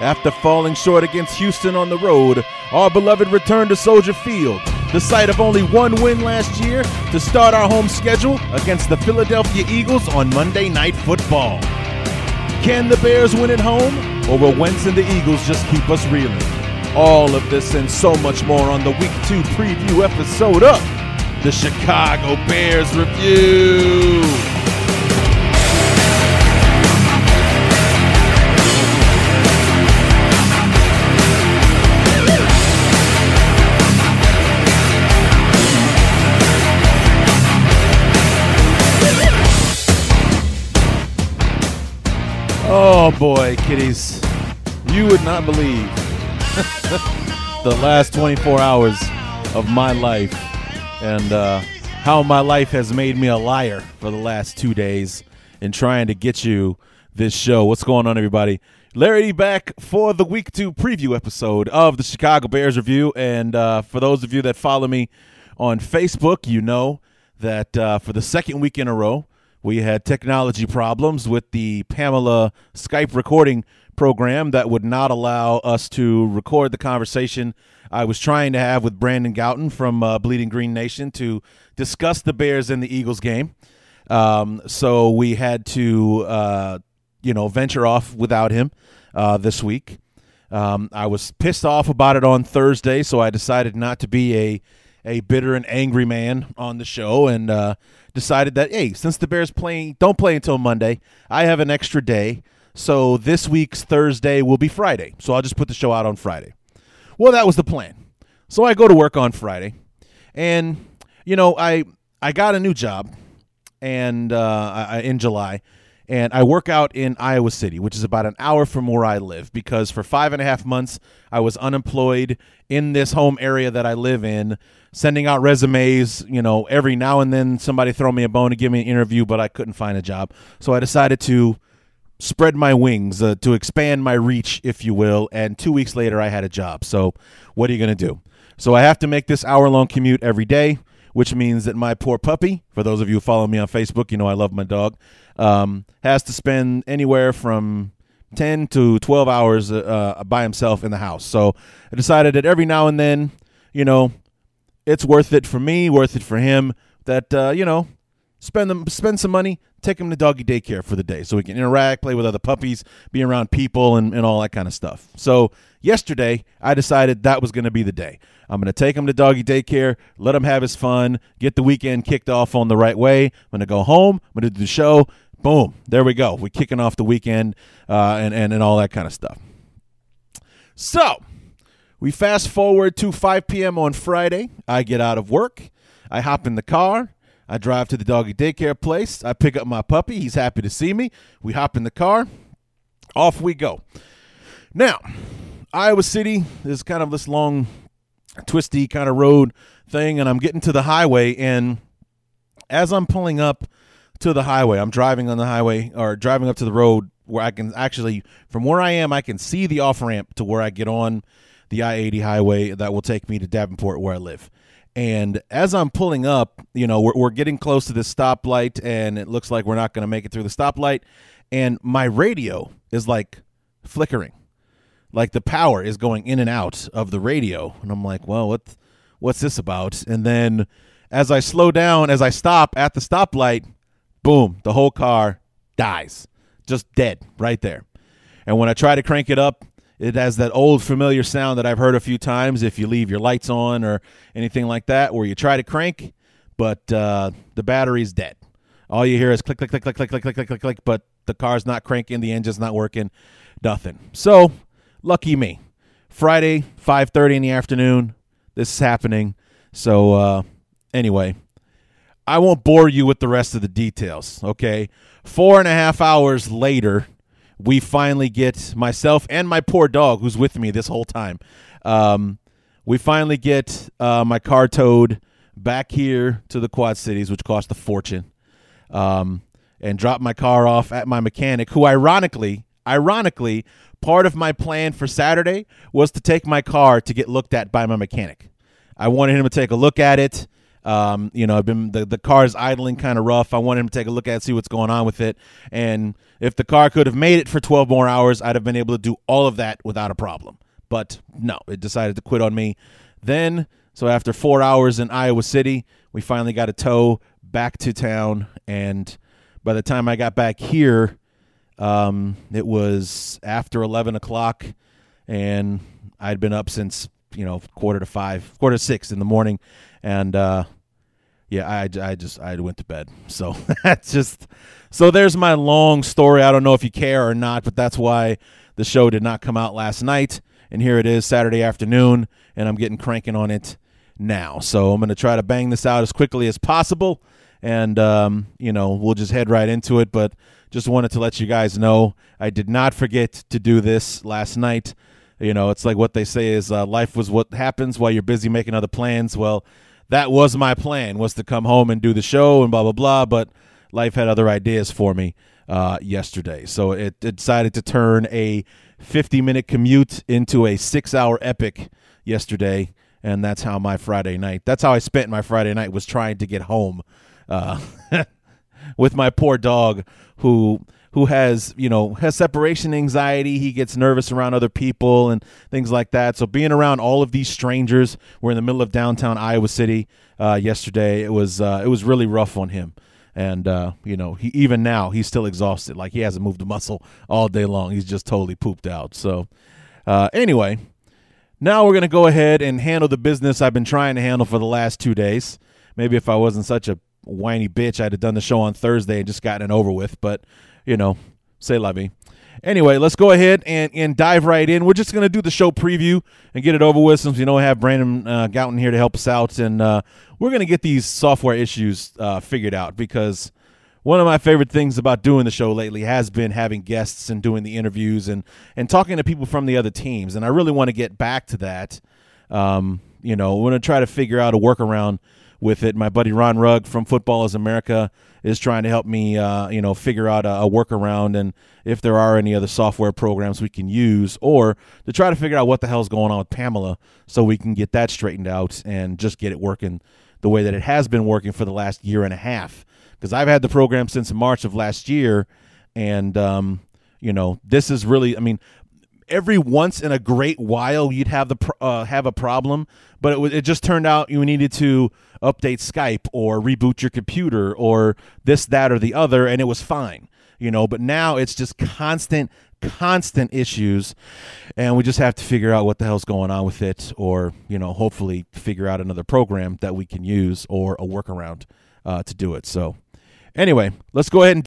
After falling short against Houston on the road, our beloved returned to Soldier Field, the site of only one win last year, to start our home schedule against the Philadelphia Eagles on Monday Night Football. Can the Bears win at home, or will Wentz and the Eagles just keep us reeling? All of this and so much more on the Week 2 preview episode of the Chicago Bears Review. Boy, kiddies. You would not believe the last 24 hours of my life and uh, how my life has made me a liar for the last two days in trying to get you this show. What's going on, everybody? Larry back for the week two preview episode of the Chicago Bears review. And uh, for those of you that follow me on Facebook, you know that uh, for the second week in a row, we had technology problems with the Pamela Skype recording program that would not allow us to record the conversation I was trying to have with Brandon Gowton from uh, Bleeding Green Nation to discuss the Bears and the Eagles game. Um, so we had to, uh, you know, venture off without him uh, this week. Um, I was pissed off about it on Thursday, so I decided not to be a a bitter and angry man on the show, and uh, decided that hey, since the Bears playing don't play until Monday, I have an extra day. So this week's Thursday will be Friday. So I'll just put the show out on Friday. Well, that was the plan. So I go to work on Friday, and you know I I got a new job, and uh, I, in July, and I work out in Iowa City, which is about an hour from where I live. Because for five and a half months I was unemployed in this home area that I live in, sending out resumes. You know, every now and then somebody throw me a bone to give me an interview, but I couldn't find a job, so I decided to spread my wings uh, to expand my reach, if you will. And two weeks later, I had a job. So, what are you going to do? So, I have to make this hour long commute every day, which means that my poor puppy, for those of you who follow me on Facebook, you know I love my dog, um, has to spend anywhere from 10 to 12 hours uh, by himself in the house. So, I decided that every now and then, you know, it's worth it for me, worth it for him, that, uh, you know, spend them spend some money take him to doggy daycare for the day so he can interact play with other puppies be around people and, and all that kind of stuff so yesterday i decided that was going to be the day i'm going to take him to doggy daycare let him have his fun get the weekend kicked off on the right way i'm going to go home i'm going to do the show boom there we go we're kicking off the weekend uh, and, and, and all that kind of stuff so we fast forward to 5 p.m on friday i get out of work i hop in the car I drive to the doggy daycare place. I pick up my puppy. He's happy to see me. We hop in the car. Off we go. Now, Iowa City is kind of this long, twisty kind of road thing, and I'm getting to the highway. And as I'm pulling up to the highway, I'm driving on the highway or driving up to the road where I can actually, from where I am, I can see the off ramp to where I get on the I 80 highway that will take me to Davenport where I live. And as I'm pulling up, you know, we're, we're getting close to this stoplight, and it looks like we're not going to make it through the stoplight. And my radio is like flickering, like the power is going in and out of the radio. And I'm like, well, what, what's this about? And then as I slow down, as I stop at the stoplight, boom, the whole car dies, just dead right there. And when I try to crank it up, it has that old familiar sound that I've heard a few times if you leave your lights on or anything like that, where you try to crank, but uh, the battery's dead. All you hear is click, click, click, click, click, click, click, click, click, click, but the car's not cranking, the engine's not working, nothing. So, lucky me. Friday, 5.30 in the afternoon, this is happening. So, uh, anyway, I won't bore you with the rest of the details, okay? Four and a half hours later, we finally get myself and my poor dog, who's with me this whole time. Um, we finally get uh, my car towed back here to the Quad Cities, which cost a fortune, um, and drop my car off at my mechanic, who ironically, ironically, part of my plan for Saturday was to take my car to get looked at by my mechanic. I wanted him to take a look at it. Um, you know, I've been the, the car is idling kind of rough. I wanted him to take a look at it, see what's going on with it. And if the car could have made it for 12 more hours, I'd have been able to do all of that without a problem. But no, it decided to quit on me. Then, so after four hours in Iowa City, we finally got a tow back to town. And by the time I got back here, um, it was after 11 o'clock, and I'd been up since, you know, quarter to five, quarter to six in the morning. And, uh, yeah, I, I just I went to bed. So that's just so there's my long story. I don't know if you care or not, but that's why the show did not come out last night. And here it is Saturday afternoon, and I'm getting cranking on it now. So I'm going to try to bang this out as quickly as possible, and um, you know we'll just head right into it. But just wanted to let you guys know I did not forget to do this last night. You know, it's like what they say is uh, life was what happens while you're busy making other plans. Well that was my plan was to come home and do the show and blah blah blah but life had other ideas for me uh, yesterday so it, it, decided to turn a 50 minute commute into a six hour epic yesterday and that's how my friday night that's how i spent my friday night was trying to get home uh, with my poor dog who who has you know has separation anxiety. He gets nervous around other people and things like that. So being around all of these strangers we're in the middle of downtown iowa city uh, yesterday. It was uh, it was really rough on him. And uh, you know he even now he's still exhausted. Like he hasn't moved a muscle all day long. He's just totally pooped out. So uh, anyway now we're going to go ahead and handle the business i've been trying to handle for the last two days. Maybe if i wasn't such a whiny bitch i'd have done the show on thursday and just gotten it over with but you know, say vie. Anyway, let's go ahead and, and dive right in. We're just going to do the show preview and get it over with since, you know, we have Brandon uh, Gowton here to help us out. And uh, we're going to get these software issues uh, figured out because one of my favorite things about doing the show lately has been having guests and doing the interviews and, and talking to people from the other teams. And I really want to get back to that. Um, you know, we're going to try to figure out a workaround – with it. My buddy Ron Rugg from Football is America is trying to help me, uh, you know, figure out a, a, workaround and if there are any other software programs we can use, or to try to figure out what the hell's going on with Pamela, so we can get that straightened out and just get it working the way that it has been working for the last year and a half. Because I've had the program since March of last year, and um, you know, this is really, I mean, every once in a great while you'd have the uh, have a problem, but it, it just turned out you needed to update Skype or reboot your computer or this that or the other, and it was fine, you know. But now it's just constant, constant issues, and we just have to figure out what the hell's going on with it, or you know, hopefully figure out another program that we can use or a workaround uh, to do it. So, anyway, let's go ahead and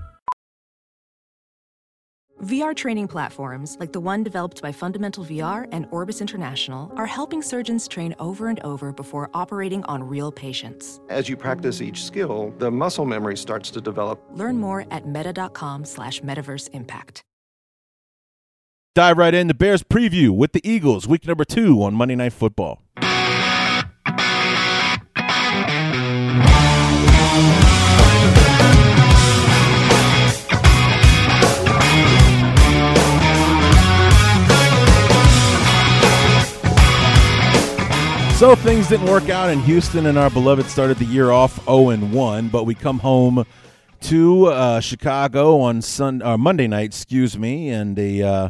VR training platforms, like the one developed by Fundamental VR and Orbis International, are helping surgeons train over and over before operating on real patients. As you practice each skill, the muscle memory starts to develop. Learn more at meta.com slash metaverse impact. Dive right into Bears preview with the Eagles, week number two on Monday Night Football. So things didn't work out in Houston, and our beloved started the year off 0 1. But we come home to uh, Chicago on Sun or Monday night, excuse me, and a uh,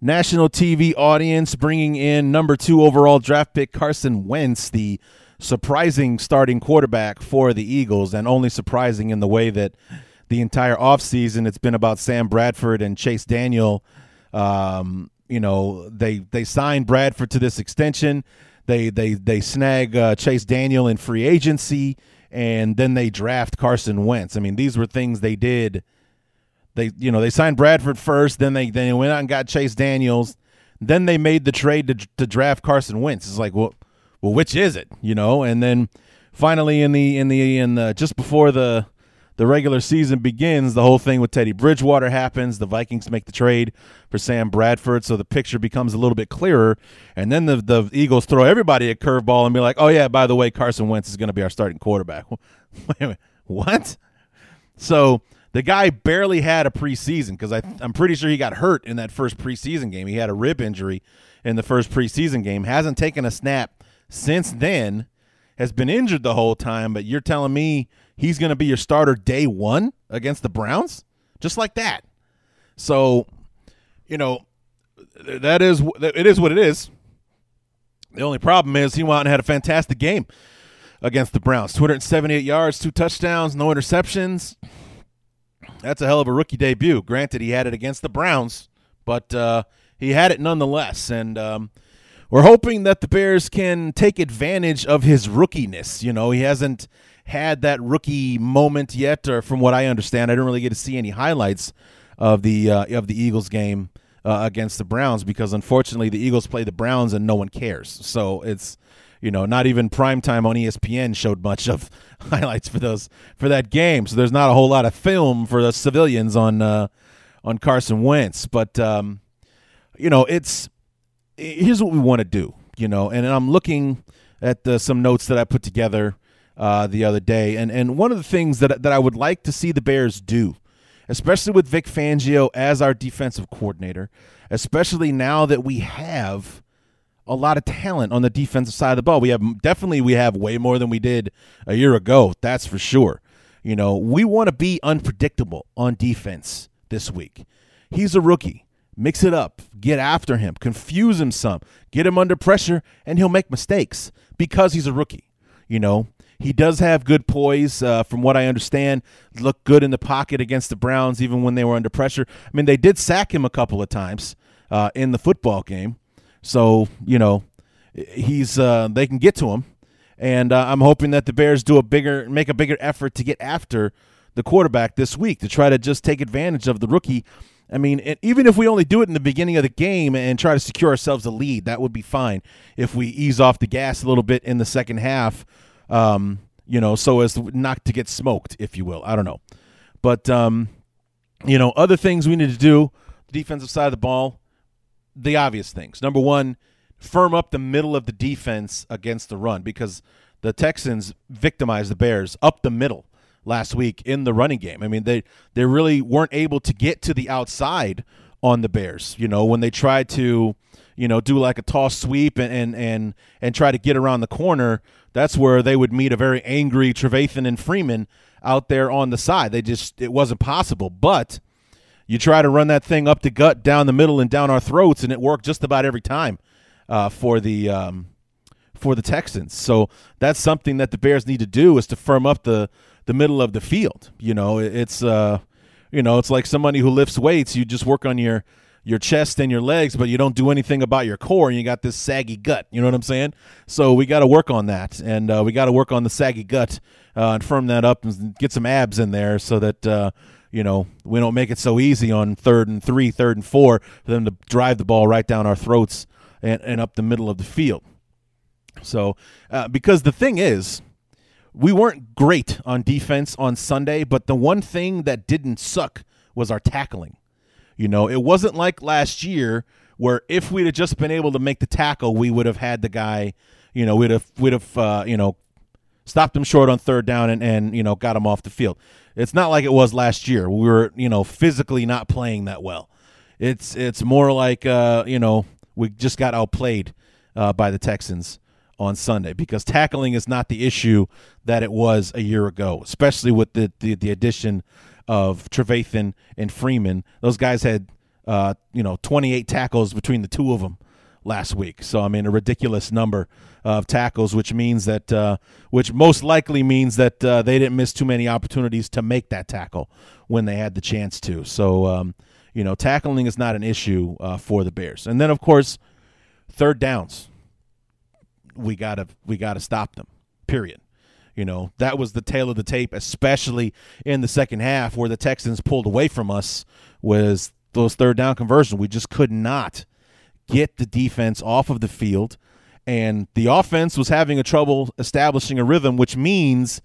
national TV audience bringing in number two overall draft pick Carson Wentz, the surprising starting quarterback for the Eagles, and only surprising in the way that the entire offseason it's been about Sam Bradford and Chase Daniel. Um, you know, they they signed Bradford to this extension. They they they snag uh, Chase Daniel in free agency, and then they draft Carson Wentz. I mean, these were things they did. They you know they signed Bradford first, then they then they went out and got Chase Daniels, then they made the trade to to draft Carson Wentz. It's like well, well, which is it? You know, and then finally in the in the in the just before the the regular season begins, the whole thing with Teddy Bridgewater happens. The Vikings make the trade for Sam Bradford, so the picture becomes a little bit clearer. And then the the Eagles throw everybody a curveball and be like, "Oh yeah, by the way, Carson Wentz is going to be our starting quarterback." What? So the guy barely had a preseason because I'm pretty sure he got hurt in that first preseason game. He had a rib injury in the first preseason game. Hasn't taken a snap since then. Has been injured the whole time. But you're telling me he's going to be your starter day one against the Browns, just like that. So, you know, that is it is what it is. The only problem is he went and had a fantastic game against the Browns. 278 yards, two touchdowns, no interceptions. That's a hell of a rookie debut. Granted, he had it against the Browns, but uh, he had it nonetheless. And um, we're hoping that the Bears can take advantage of his rookiness. You know, he hasn't had that rookie moment yet, or from what I understand, I didn't really get to see any highlights of the uh, of the Eagles game uh, against the Browns because unfortunately the Eagles play the Browns and no one cares. So it's you know not even primetime on ESPN showed much of highlights for those for that game. So there's not a whole lot of film for the civilians on uh, on Carson Wentz. But um, you know it's here's what we want to do. You know, and I'm looking at the, some notes that I put together uh, the other day. And and one of the things that that I would like to see the Bears do, especially with Vic Fangio as our defensive coordinator, especially now that we have a lot of talent on the defensive side of the ball. We have definitely we have way more than we did a year ago. That's for sure. You know, we want to be unpredictable on defense this week. He's a rookie. Mix it up, get after him, confuse him some, get him under pressure, and he'll make mistakes because he's a rookie. You know, he does have good poise, uh, from what I understand. Looked good in the pocket against the Browns, even when they were under pressure. I mean, they did sack him a couple of times uh, in the football game, so you know he's uh, they can get to him, and uh, I'm hoping that the Bears do a bigger, make a bigger effort to get after the quarterback this week to try to just take advantage of the rookie. I mean, even if we only do it in the beginning of the game and try to secure ourselves a lead, that would be fine. If we ease off the gas a little bit in the second half, um, you know, so as not to get smoked, if you will. I don't know, but um, you know, other things we need to do. Defensive side of the ball, the obvious things. Number one, firm up the middle of the defense against the run because the Texans victimized the Bears up the middle last week in the running game. I mean, they they really weren't able to get to the outside on the Bears. You know, when they tried to, you know, do like a toss sweep and and and, and try to get around the corner, that's where they would meet a very angry Trevathan and Freeman out there on the side. They just it wasn't possible. But you try to run that thing up the gut, down the middle, and down our throats, and it worked just about every time uh, for the um, for the Texans. So that's something that the Bears need to do is to firm up the the middle of the field. You know, it's uh, you know, it's like somebody who lifts weights. You just work on your your chest and your legs, but you don't do anything about your core, and you got this saggy gut. You know what I'm saying? So we got to work on that, and uh, we got to work on the saggy gut uh, and firm that up and get some abs in there, so that uh, you know we don't make it so easy on third and three, third and four for them to drive the ball right down our throats and, and up the middle of the field. So uh, because the thing is. We weren't great on defense on Sunday, but the one thing that didn't suck was our tackling. You know, it wasn't like last year where if we'd have just been able to make the tackle, we would have had the guy, you know, we'd have we'd have uh, you know stopped him short on third down and and you know got him off the field. It's not like it was last year. We were you know physically not playing that well. It's it's more like uh, you know we just got outplayed uh, by the Texans on Sunday because tackling is not the issue that it was a year ago, especially with the the, the addition of Trevathan and Freeman. Those guys had uh, you know 28 tackles between the two of them last week. So I mean a ridiculous number of tackles, which means that uh, which most likely means that uh, they didn't miss too many opportunities to make that tackle when they had the chance to. So um, you know tackling is not an issue uh, for the Bears. And then of course third downs. We gotta we gotta stop them. Period. You know, that was the tale of the tape, especially in the second half where the Texans pulled away from us was those third down conversions. We just could not get the defense off of the field. And the offense was having a trouble establishing a rhythm, which means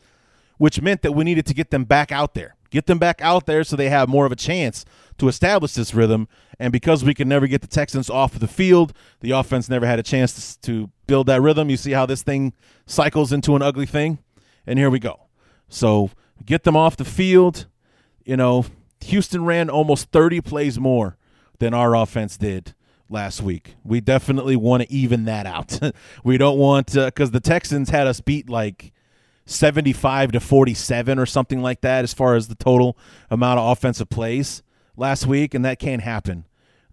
which meant that we needed to get them back out there. Get them back out there so they have more of a chance to establish this rhythm. And because we could never get the Texans off of the field, the offense never had a chance to, to build that rhythm. You see how this thing cycles into an ugly thing? And here we go. So get them off the field. You know, Houston ran almost 30 plays more than our offense did last week. We definitely want to even that out. we don't want because the Texans had us beat like 75 to 47 or something like that as far as the total amount of offensive plays last week, and that can't happen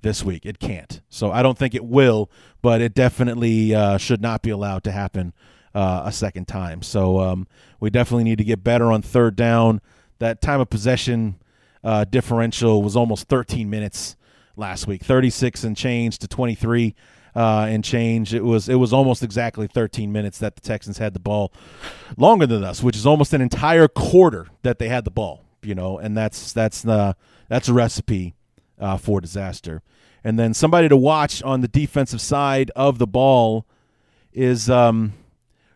this week. It can't. So I don't think it will, but it definitely uh, should not be allowed to happen uh, a second time. So um, we definitely need to get better on third down. That time of possession uh, differential was almost 13 minutes last week, 36 and change to 23 uh, and change. It was it was almost exactly 13 minutes that the Texans had the ball, longer than us, which is almost an entire quarter that they had the ball. You know, and that's that's the that's a recipe uh, for disaster. And then somebody to watch on the defensive side of the ball is um,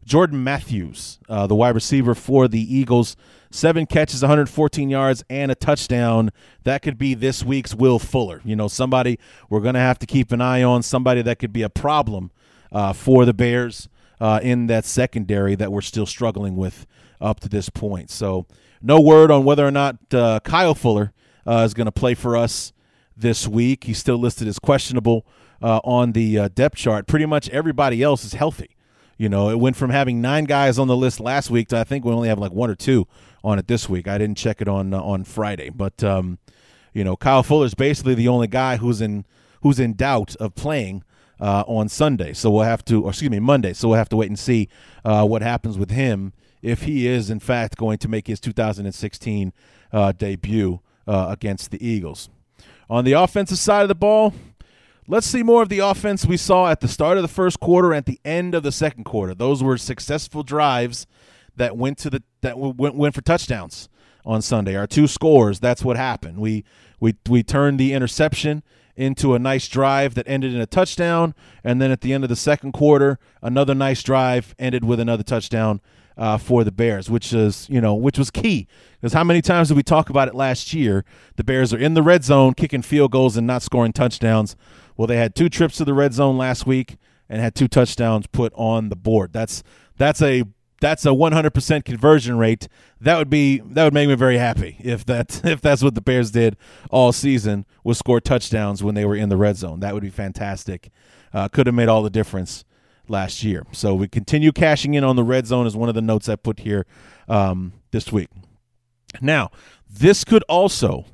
Jordan Matthews, uh, the wide receiver for the Eagles, seven catches, 114 yards, and a touchdown. That could be this week's Will Fuller. You know, somebody we're going to have to keep an eye on, somebody that could be a problem uh, for the Bears uh, in that secondary that we're still struggling with up to this point. So, no word on whether or not uh, Kyle Fuller uh, is going to play for us this week. He's still listed as questionable uh, on the depth chart. Pretty much everybody else is healthy. You know, it went from having nine guys on the list last week to I think we only have like one or two on it this week. I didn't check it on uh, on Friday, but um, you know, Kyle Fuller is basically the only guy who's in who's in doubt of playing uh, on Sunday. So we'll have to, or excuse me, Monday. So we'll have to wait and see uh, what happens with him if he is in fact going to make his 2016 uh, debut uh, against the Eagles. On the offensive side of the ball, Let's see more of the offense we saw at the start of the first quarter and at the end of the second quarter. Those were successful drives that went to the that went went for touchdowns on Sunday. Our two scores, that's what happened. We we we turned the interception into a nice drive that ended in a touchdown, and then at the end of the second quarter, another nice drive ended with another touchdown uh, for the Bears, which is you know which was key because how many times did we talk about it last year? The Bears are in the red zone, kicking field goals and not scoring touchdowns. Well, they had two trips to the red zone last week and had two touchdowns put on the board. That's that's a that's a 100% conversion rate. That would be that would make me very happy if that if that's what the Bears did all season was score touchdowns when they were in the red zone. That would be fantastic. Uh, could have made all the difference last year. So we continue cashing in on the red zone is one of the notes I put here um, this week. Now, this could also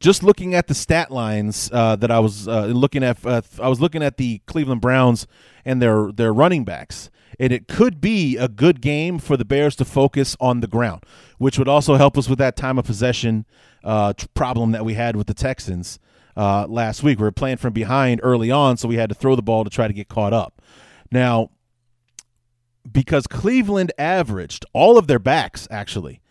just looking at the stat lines uh, that I was uh, looking at, uh, I was looking at the Cleveland Browns and their their running backs, and it could be a good game for the Bears to focus on the ground, which would also help us with that time of possession uh, problem that we had with the Texans uh, last week. We were playing from behind early on, so we had to throw the ball to try to get caught up. Now, because Cleveland averaged, all of their backs actually,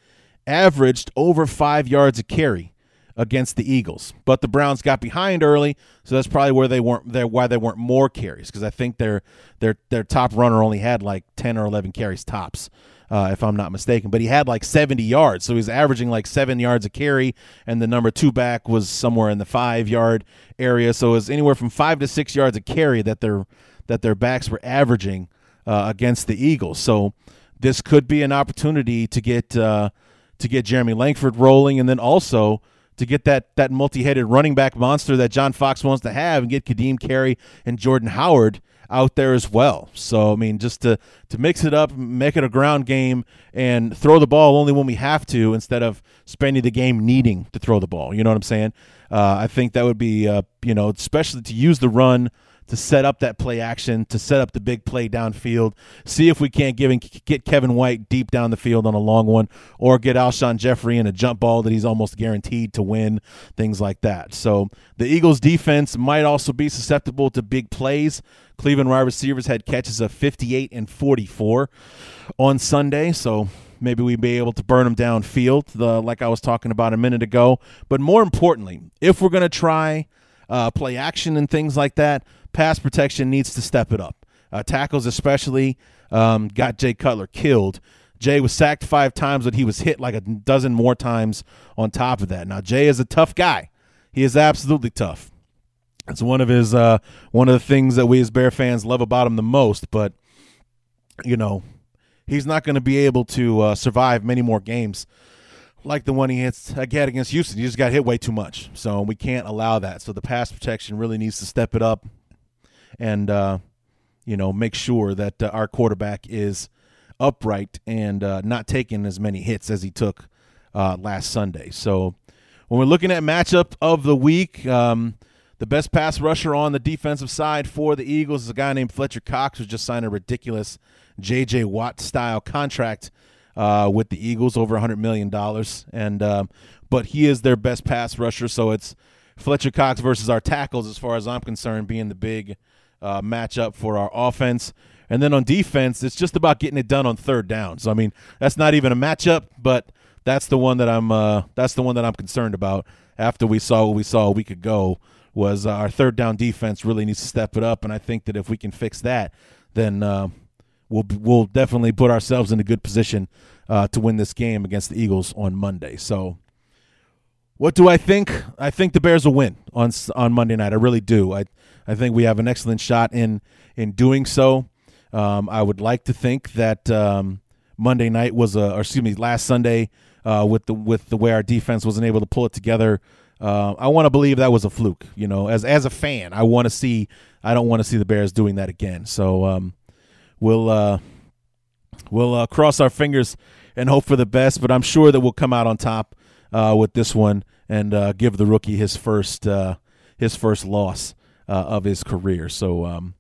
averaged over five yards a carry against the Eagles. But the Browns got behind early, so that's probably where they weren't there why they weren't more carries because I think their their their top runner only had like 10 or 11 carries tops. Uh, if I'm not mistaken, but he had like 70 yards, so he was averaging like seven yards a carry, and the number two back was somewhere in the five yard area, so it was anywhere from five to six yards a carry that their that their backs were averaging uh, against the Eagles. So this could be an opportunity to get uh, to get Jeremy Langford rolling, and then also to get that that multi-headed running back monster that John Fox wants to have, and get Ka'Deem Carey and Jordan Howard out there as well. So I mean, just to to mix it up, make it a ground game, and throw the ball only when we have to, instead of spending the game needing to throw the ball. You know what I'm saying? Uh, I think that would be, uh, you know, especially to use the run to set up that play action, to set up the big play downfield. See if we can't give and get Kevin White deep down the field on a long one, or get Alshon Jeffery in a jump ball that he's almost guaranteed to win. Things like that. So the Eagles' defense might also be susceptible to big plays. Cleveland wide receivers had catches of 58 and 44 on Sunday, so maybe we'd be able to burn them downfield, the, like I was talking about a minute ago. But more importantly, if we're going to try uh, play action and things like that, pass protection needs to step it up. Uh, tackles, especially, um, got Jay Cutler killed. Jay was sacked five times, but he was hit like a dozen more times on top of that. Now, Jay is a tough guy. He is absolutely tough. It's one of his uh, one of the things that we as Bear fans love about him the most. But you know, he's not going to be able to uh, survive many more games like the one he hits again against Houston. He just got hit way too much, so we can't allow that. So the pass protection really needs to step it up and uh, you know make sure that uh, our quarterback is upright and uh, not taking as many hits as he took uh, last Sunday. So when we're looking at matchup of the week, um, the best pass rusher on the defensive side for the Eagles is a guy named Fletcher Cox, who just signed a ridiculous J.J. Watt style contract. Uh, with the Eagles, over $100 million. And, um, but he is their best pass rusher. So it's Fletcher Cox versus our tackles, as far as I'm concerned, being the big uh, matchup for our offense. And then on defense, it's just about getting it done on third down. So I mean, that's not even a matchup, but that's the one that I'm uh, that's the one that I'm concerned about. After we saw what we saw a week ago, was uh, our third down defense really needs to step it up, and I think that if we can fix that, then uh, we'll we'll definitely put ourselves in a good position uh, to win this game against the Eagles on Monday. So. What do I think? I think the Bears will win on on Monday night. I really do. I I think we have an excellent shot in in doing so. Um, I would like to think that um, Monday night was a, or excuse me, last Sunday uh, with the with the way our defense wasn't able to pull it together. Uh, I want to believe that was a fluke. You know, as as a fan, I want to see. I don't want to see the Bears doing that again. So um, we'll uh, we'll uh, cross our fingers and hope for the best. But I'm sure that we'll come out on top uh, with this one and uh, give the rookie his first his first loss uh, of his career. So, um,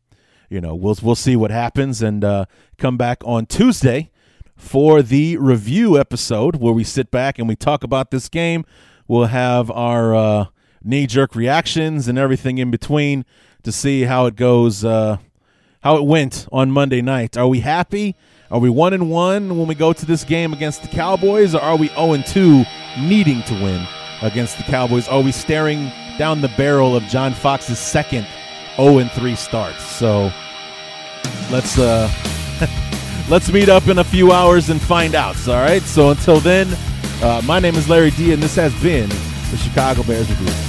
you know, we'll we'll see what happens and uh, come back on Tuesday for the review episode where we sit back and we talk about this game. We'll have our uh, knee jerk reactions and everything in between to see how it goes, uh, how it went on Monday night. Are we happy? Are we one and one when we go to this game against the Cowboys, or are we zero oh and two, needing to win against the Cowboys? Are we staring down the barrel of John Fox's second 0 3 starts. So let's uh, let's meet up in a few hours and find out. All right. So until then, uh, my name is Larry D, and this has been the Chicago Bears Review.